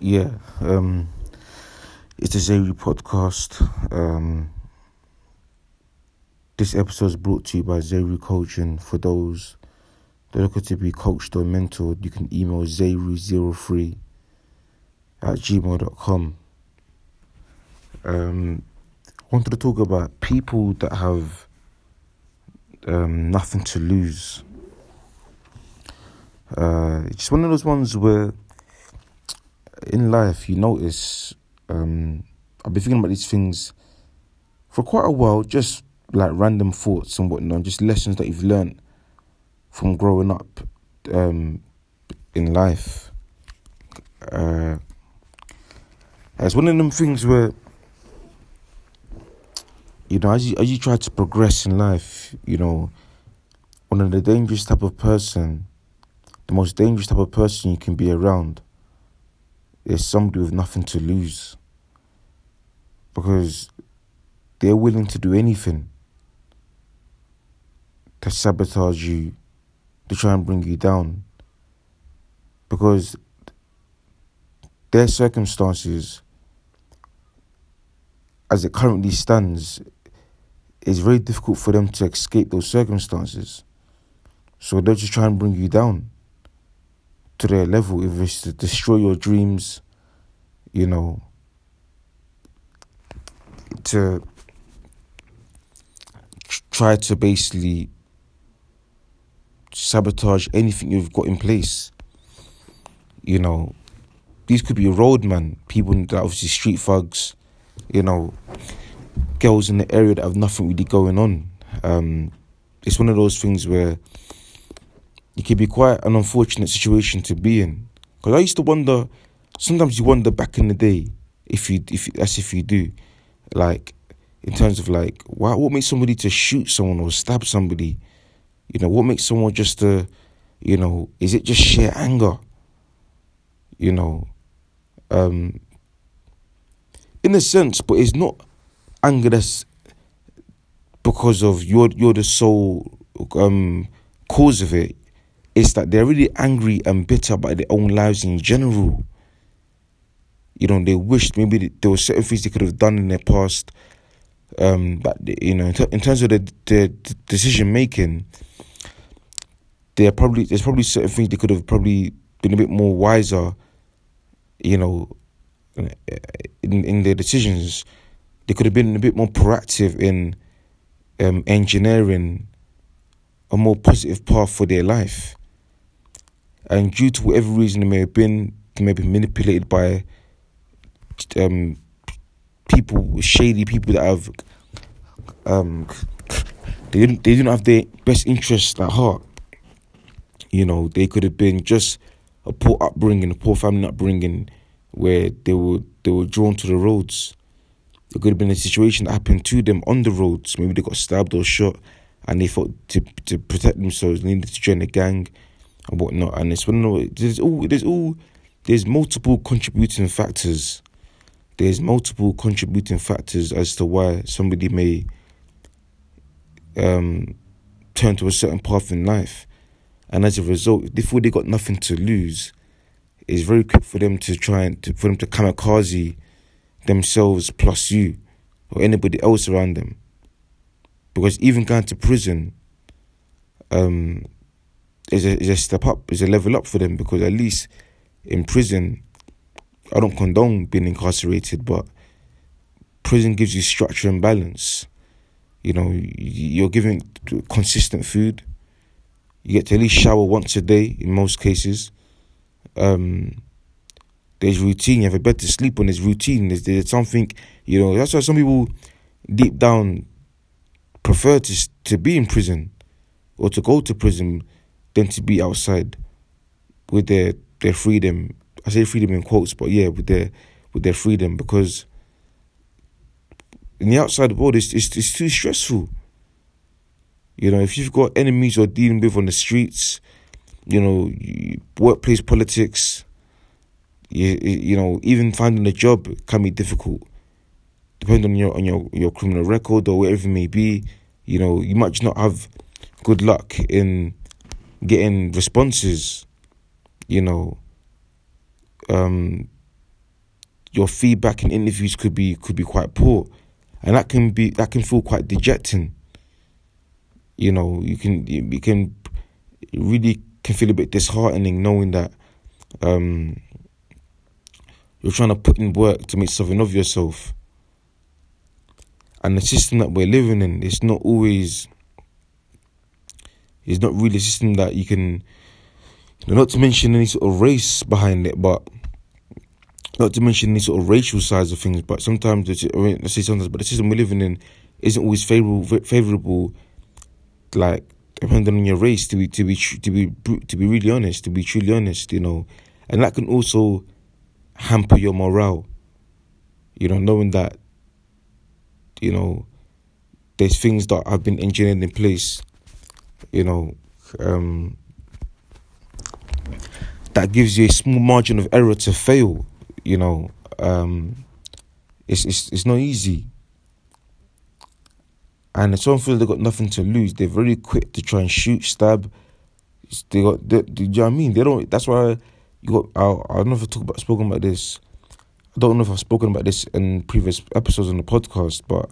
yeah, um, it's a Zeri podcast. Um, this episode is brought to you by Zeri Coaching. For those that are looking to be coached or mentored, you can email zeri03 at gmail.com. Um, wanted to talk about people that have um, nothing to lose. Uh, it's one of those ones where in life you notice um, I've been thinking about these things for quite a while, just like random thoughts and whatnot, just lessons that you've learned from growing up um, in life. Uh, it's one of them things where you know, as you as you try to progress in life, you know, one of the dangerous type of person, the most dangerous type of person you can be around is somebody with nothing to lose. Because they're willing to do anything to sabotage you, to try and bring you down. Because their circumstances, as it currently stands, it's very difficult for them to escape those circumstances. So they'll just try and bring you down to their level. If it's to destroy your dreams, you know, to try to basically sabotage anything you've got in place. You know, these could be roadmen, people that obviously street thugs, you know, girls in the area that have nothing really going on. Um, it's one of those things where it can be quite an unfortunate situation to be in. Because I used to wonder, sometimes you wonder back in the day, if you, if as if you do, like in terms of like, why, what makes somebody to shoot someone or stab somebody? You know, what makes someone just to, you know, is it just sheer anger? You know, um, in a sense, but it's not anger that's because of you're you're the sole um, cause of it. It's that they're really angry and bitter about their own lives in general. You know, they wished maybe there were certain things they could have done in their past. Um, but you know, in, t- in terms of the, the, the decision making, there probably there's probably certain things they could have probably been a bit more wiser. You know, in in their decisions, they could have been a bit more proactive in um, engineering a more positive path for their life. And due to whatever reason it may have been, they may be manipulated by um, people, shady people that have um, they didn't they didn't have their best interests at heart. You know, they could have been just a poor upbringing, a poor family upbringing, where they were they were drawn to the roads. It could have been a situation that happened to them on the roads. Maybe they got stabbed or shot, and they thought to to protect themselves, they needed to join a gang and whatnot. And it's of there's all there's all there's multiple contributing factors. There's multiple contributing factors as to why somebody may um, turn to a certain path in life, and as a result, if they got nothing to lose, it's very quick for them to try and to, for them to kamikaze themselves plus you or anybody else around them. Because even going to prison um, is a is a step up, is a level up for them because at least in prison, I don't condone being incarcerated, but prison gives you structure and balance. You know, you're given consistent food. You get to at least shower once a day in most cases. Um, there's routine. You have a bed to sleep on. There's routine. There's, there's something, you know. That's why some people deep down prefer to to be in prison or to go to prison than to be outside with their their freedom. I say freedom in quotes, but yeah, with their with their freedom because in the outside world, it's, it's, it's too stressful. You know, if you've got enemies you're dealing with on the streets, you know, workplace politics, you, you know, even finding a job can be difficult. Depending on your on your, your criminal record or whatever it may be, you know, you might not have good luck in getting responses. You know, um, your feedback in interviews could be could be quite poor, and that can be that can feel quite dejecting. You know, you can you can really can feel a bit disheartening knowing that um, you're trying to put in work to make something of yourself. And the system that we're living in is not always is not really a system that you can not to mention any sort of race behind it, but not to mention any sort of racial sides of things, but sometimes I mean, let's say sometimes, but the system we're living in isn't always favorable. Favorable, like depending on your race, to be to be to be to be really honest, to be truly honest, you know, and that can also hamper your morale. You know, knowing that, you know, there's things that have been engineered in place, you know, um, that gives you a small margin of error to fail. You know, um, it's it's it's not easy. And someone feels they've got nothing to lose, they're very quick to try and shoot, stab. They got, they, do you know what I mean? They don't. That's why you got. I, I don't know if I talk about spoken about this. I don't know if I've spoken about this in previous episodes on the podcast, but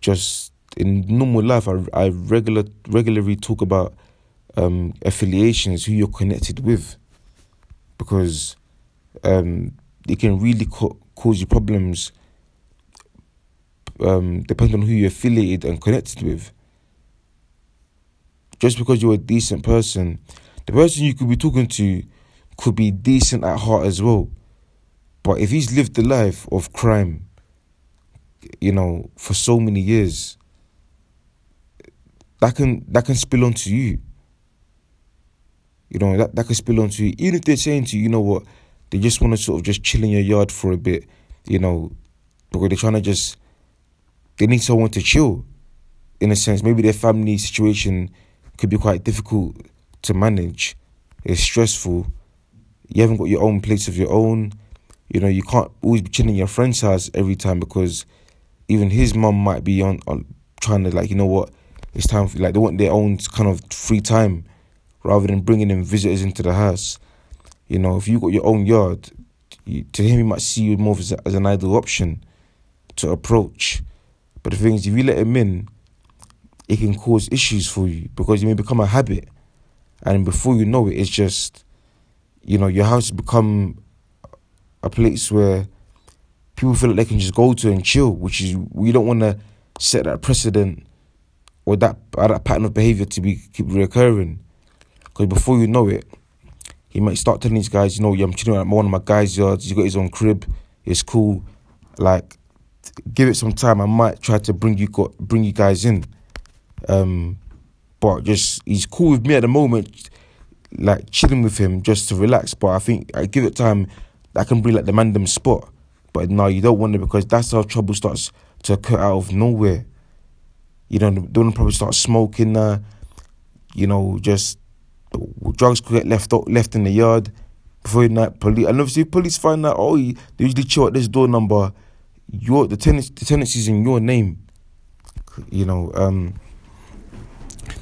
just in normal life, I I regular regularly talk about um, affiliations, who you're connected with, because um, it can really co- cause you problems um, depending on who you're affiliated and connected with. Just because you're a decent person, the person you could be talking to could be decent at heart as well. But if he's lived the life of crime, you know, for so many years, that can that can spill onto you. You know, that, that can spill onto you. Even if they're saying to you, you know what, they just want to sort of just chill in your yard for a bit, you know, because they're trying to just, they need someone to chill, in a sense. Maybe their family situation could be quite difficult to manage. It's stressful. You haven't got your own place of your own. You know, you can't always be chilling in your friend's house every time because even his mum might be on, on trying to like, you know what, it's time for like they want their own kind of free time rather than bringing in visitors into the house. You know, if you got your own yard, you, to him he might see you more as, a, as an ideal option to approach. But the thing is, if you let him in, it can cause issues for you because it may become a habit, and before you know it, it's just, you know, your house has become a place where people feel like they can just go to and chill, which is we don't want to set that precedent or that, that pattern of behavior to be keep reoccurring. Because before you know it, he might start telling these guys, you know, I'm chilling at one of my guys' yards. He's got his own crib. It's cool. Like, give it some time. I might try to bring you got bring you guys in. Um, but just he's cool with me at the moment, like chilling with him just to relax. But I think I give it time. That can be like the random spot. But no, you don't want it because that's how trouble starts to occur out of nowhere. You know, don't probably start smoking. Uh, you know, just drugs could get left left in the yard. Before you know police and obviously police find out oh they usually chill at this door number your the tenants the tenancies in your name. You know um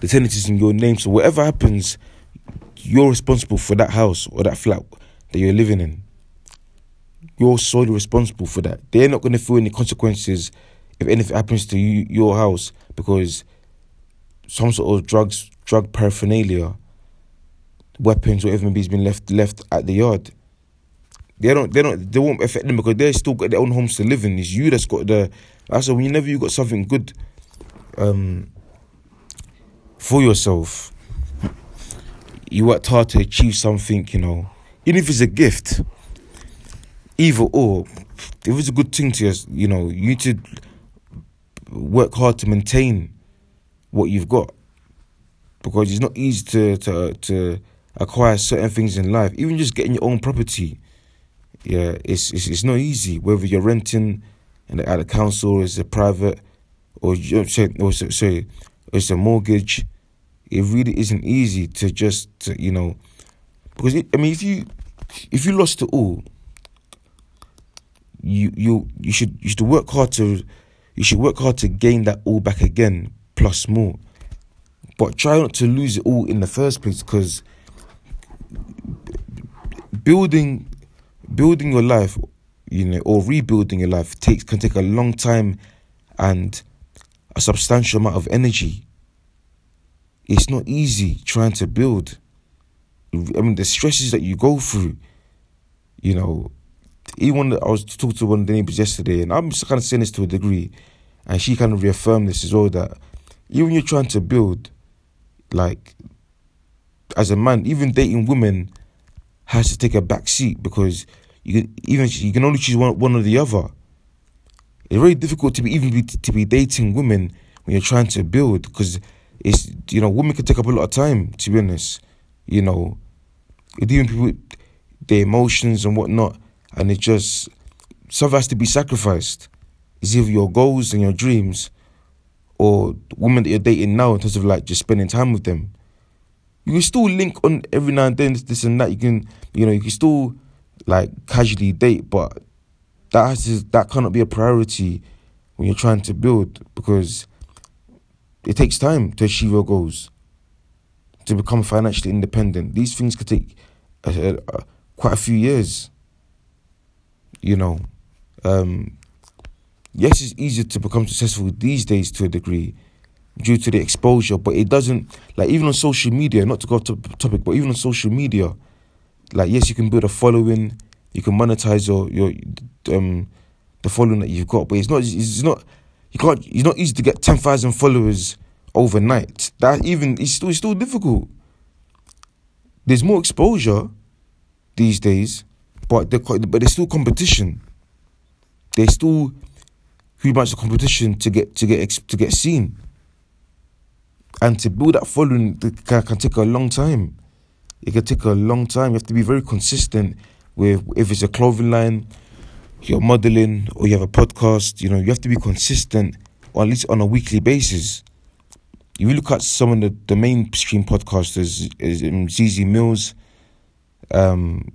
the tenancies in your name. So whatever happens you're responsible for that house or that flat that you're living in. You're solely responsible for that. They're not going to feel any consequences if anything happens to you, your house because some sort of drugs drug paraphernalia weapons, whatever maybe has been left left at the yard. They don't they don't they won't affect them because they still got their own homes to live in. It's you that's got the I said whenever you got something good um for yourself, you worked hard to achieve something, you know. Even if it's a gift, either or, if it's a good thing to you, you know, you need to work hard to maintain what you've got because it's not easy to to to acquire certain things in life, even just getting your own property, yeah, it's it's, it's not easy. Whether you're renting and at a council, it's a private, or you or say, it's a mortgage. It really isn't easy to just to, you know, because it, I mean, if you if you lost it all, you you you should you should work hard to you should work hard to gain that all back again plus more. But try not to lose it all in the first place because building building your life you know, or rebuilding your life takes can take a long time and a substantial amount of energy. It's not easy trying to build. I mean, the stresses that you go through, you know, even I was talking to one of the neighbors yesterday, and I'm kind of saying this to a degree, and she kind of reaffirmed this as well that even you're trying to build, like, as a man, even dating women has to take a back seat because you can even you can only choose one one or the other. It's very difficult to be even be, to be dating women when you're trying to build because it's you know women can take up a lot of time to be honest. You know, dealing people their emotions and whatnot, and it just stuff has to be sacrificed. Either your goals and your dreams, or women that you're dating now in terms of like just spending time with them. You can still link on every now and then, this and that. You can, you know, you can still like casually date, but that has to, that cannot be a priority when you're trying to build because it takes time to achieve your goals, to become financially independent. These things could take quite a few years. You know, um, yes, it's easier to become successful these days to a degree due to the exposure, but it doesn't like even on social media. Not to go to topic, but even on social media like yes, you can build a following, you can monetize your your um the following that you've got, but it's not it's not you can't it's not easy to get ten thousand followers overnight. That even it's still it's still difficult. There's more exposure these days, but but there's still competition. There's still huge amounts of competition to get to get to get seen, and to build that following can, can take a long time it can take a long time. You have to be very consistent with if it's a clothing line, you're modeling, or you have a podcast. You know, you have to be consistent, or at least on a weekly basis. If you look at some of the, the mainstream podcasters, is um, ZZ Mills. Um,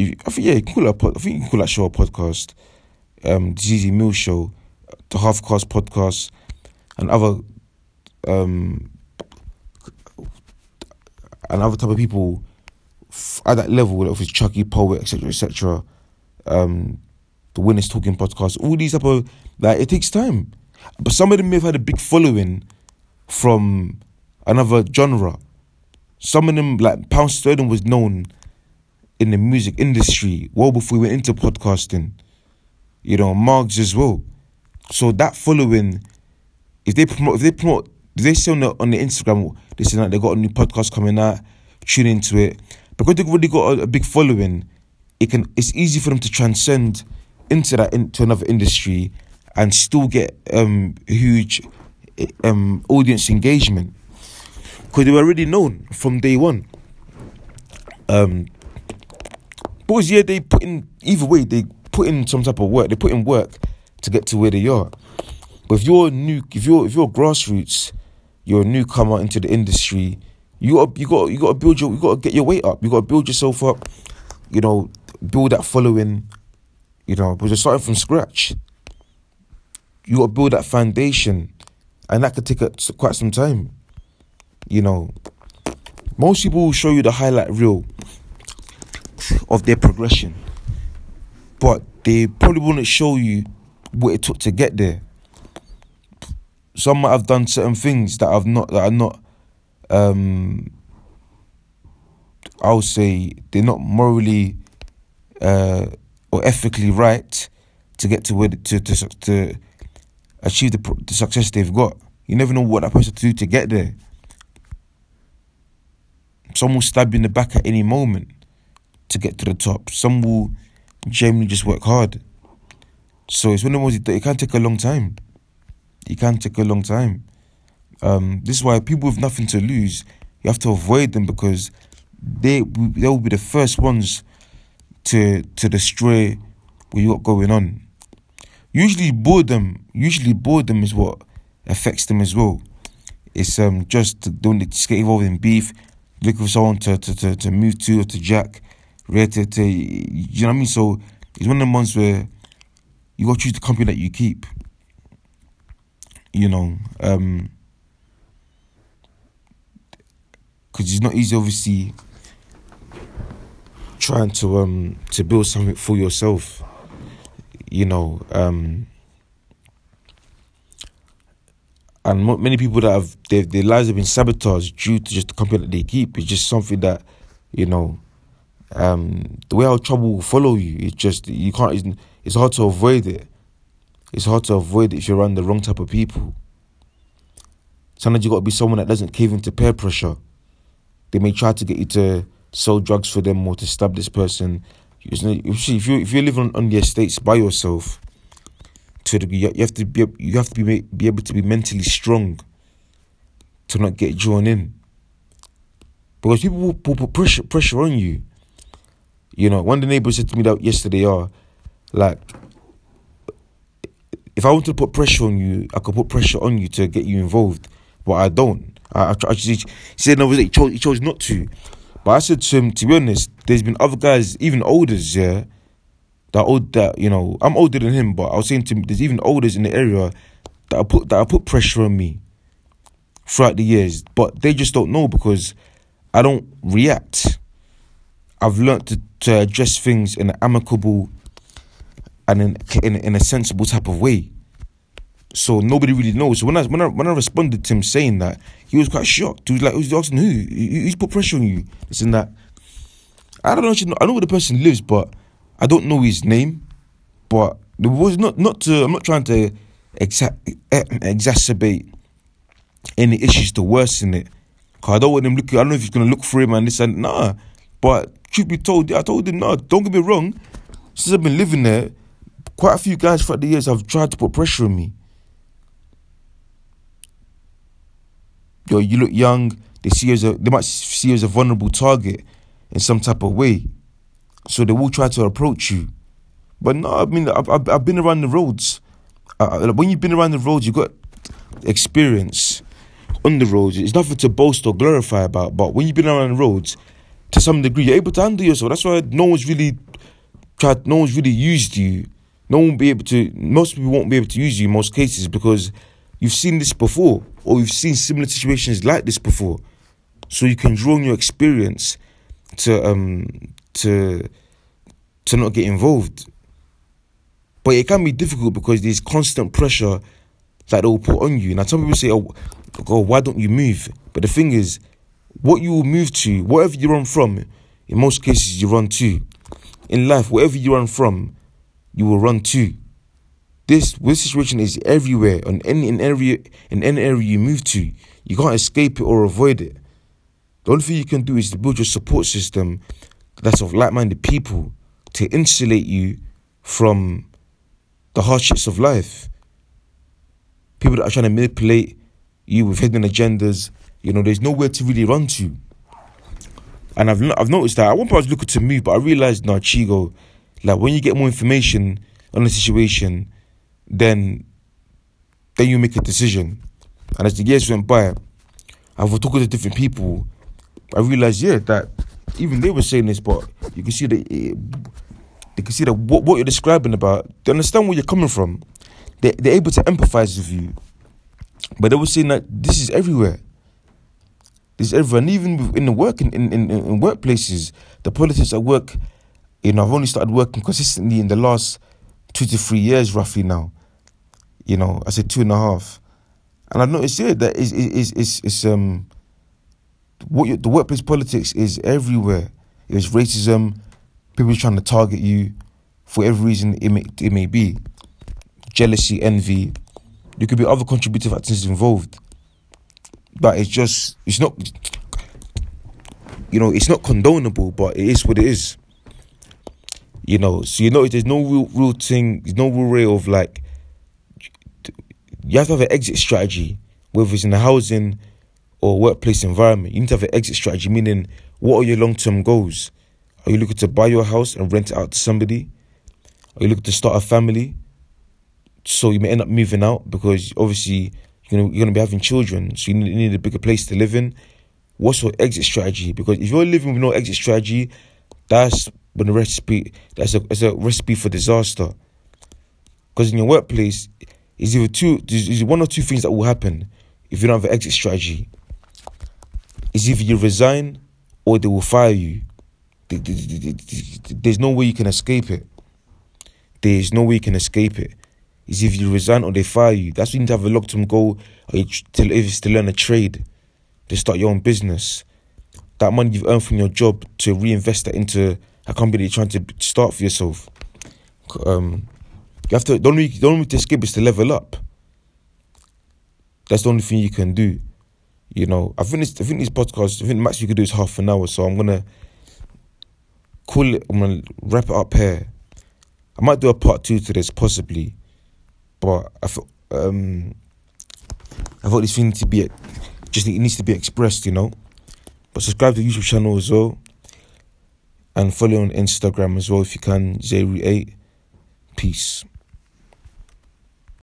I think yeah, you can call it a, I think you can call that show a podcast. Um, ZZ Mills show, the Half Cast podcast, and other um and other type of people at that level, of it's Chucky Poet, etc., etc. Um, the Winners Talking podcast, all these type of like it takes time, but some of them may have had a big following from another genre. Some of them, like Pound Sterling, was known in the music industry well before we went into podcasting. You know, Margs as well. So that following, if they promote, if they promote they say on the, on the Instagram, they say that they got a new podcast coming out, tune into it. Because they've already got a, a big following, it can it's easy for them to transcend into that into another industry and still get um huge um audience engagement because they were already known from day one. Um, because yeah, they put in either way they put in some type of work. They put in work to get to where they are. But if you're new, if you're if you're grassroots, you're a newcomer into the industry, you got you got you got to build your you got to get your weight up. You got to build yourself up. You know, build that following. You know, but you're starting from scratch. You got to build that foundation, and that could take a, quite some time. You know, most people will show you the highlight reel of their progression, but they probably wouldn't show you what it took to get there some might have done certain things that I've not that are not um I'll say they're not morally uh, or ethically right to get to where to to to achieve the, the success they've got. You never know what that person to do to get there. Someone will stab you in the back at any moment to get to the top. Some will genuinely just work hard. So it's one of those it can take a long time. It can take a long time. Um, this is why people with nothing to lose, you have to avoid them because they they will be the first ones to to destroy what you got going on. Usually boredom, usually boredom is what affects them as well. It's um just don't just get involved in beef, looking for someone to to, to, to move to or to jack, to you know what I mean. So it's one of the months where you got to choose the company that you keep you know, um, because it's not easy, obviously, trying to um to build something for yourself. you know, um, and many people that have their, their lives have been sabotaged due to just the company that they keep. It's just something that, you know, um, the way how trouble will follow you. It's just you can't. It's, it's hard to avoid it. It's hard to avoid it if you're around the wrong type of people. Sometimes you got to be someone that doesn't cave into peer pressure. They may try to get you to sell drugs for them or to stab this person. If you if you're living on the estates by yourself, to the, you have to be you have to be be able to be mentally strong to not get drawn in. Because people will put pressure pressure on you. You know, one of the neighbors said to me that yesterday, "Are oh, like, if I want to put pressure on you, I could put pressure on you to get you involved, but I don't. I, I, I said no, he chose, he chose not to. But I said to him, to be honest, there's been other guys, even olders, yeah, that old that you know, I'm older than him, but I was saying to him, there's even olders in the area that I put that I put pressure on me throughout the years, but they just don't know because I don't react. I've learned to, to address things in an amicable and in, in in a sensible type of way. So nobody really knows. So when I when I when I responded to him saying that, he was quite shocked. He was like, was asking who? Who's put pressure on you? This and that. I don't know. I know where the person lives, but I don't know his name. But it was not not to. I'm not trying to exa- exacerbate any issues to worsen it. Cause I don't want him looking. I don't know if he's gonna look for him and this and nah. But truth be told, I told him no. Don't get me wrong. Since I've been living there, quite a few guys throughout the years have tried to put pressure on me. yo, you look young. They see you as a, they might see you as a vulnerable target in some type of way, so they will try to approach you. But no, I mean, I've I've, I've been around the roads. Uh, when you've been around the roads, you got experience on the roads. It's nothing to boast or glorify about. But when you've been around the roads, to some degree, you're able to handle yourself. That's why no one's really tried. No one's really used you. No one be able to. Most people won't be able to use you in most cases because you've seen this before or you've seen similar situations like this before. So you can draw on your experience to um to to not get involved. But it can be difficult because there's constant pressure that they'll put on you. Now some people say, oh, oh why don't you move? But the thing is, what you will move to, whatever you run from, in most cases you run to. In life, whatever you run from, you will run to. This this situation is everywhere on any in every in any area you move to. You can't escape it or avoid it. The only thing you can do is to build your support system that's of like-minded people to insulate you from the hardships of life. People that are trying to manipulate you with hidden agendas, you know, there's nowhere to really run to. And I've I've noticed that at one point I was looking to move, but I realized now, Chigo, like when you get more information on the situation, then then you make a decision. And as the years went by, I've talking to different people. I realized, yeah, that even they were saying this, but you can see that it, they can see that what, what you're describing about, they understand where you're coming from. They, they're able to empathize with you. But they were saying that this is everywhere. Everywhere. And even in the work, in, in, in, in workplaces, the politics at work, you know, I've only started working consistently in the last two to three years roughly now. You know, I said two and a half, and I noticed yeah that is is is is um what you, the workplace politics is everywhere. It's racism, people trying to target you for every reason it may it may be, jealousy, envy. There could be other contributing factors involved, but it's just it's not. You know, it's not condonable, but it is what it is. You know, so you know there's no real real thing, there's no real way of like you have to have an exit strategy, whether it's in the housing or workplace environment. You need to have an exit strategy, meaning what are your long term goals? Are you looking to buy your house and rent it out to somebody? Are you looking to start a family? So you may end up moving out because obviously you're gonna, you're gonna be having children, so you need, you need a bigger place to live in. What's your exit strategy? Because if you're living with no exit strategy, that's when the recipe that's a, that's a recipe for disaster. Because in your workplace, is either two, is one or two things that will happen if you don't have an exit strategy. Is either you resign or they will fire you. There's no way you can escape it. There's no way you can escape it. Is if you resign or they fire you. That's when you need to have a long term goal. Or you, to, if it's to learn a trade, to start your own business. That money you've earned from your job to reinvest that into a company you're trying to start for yourself. Um, you have to. The only the only way to escape is to level up. That's the only thing you can do. You know, I think this, I think these podcasts, I think the max you could do is half an hour. So I'm gonna call it. I'm gonna wrap it up here. I might do a part two to this, possibly, but I thought um, I thought this thing needs to be just it needs to be expressed, you know. But subscribe to the YouTube channel as well, and follow on Instagram as well if you can. Zeri eight. Peace.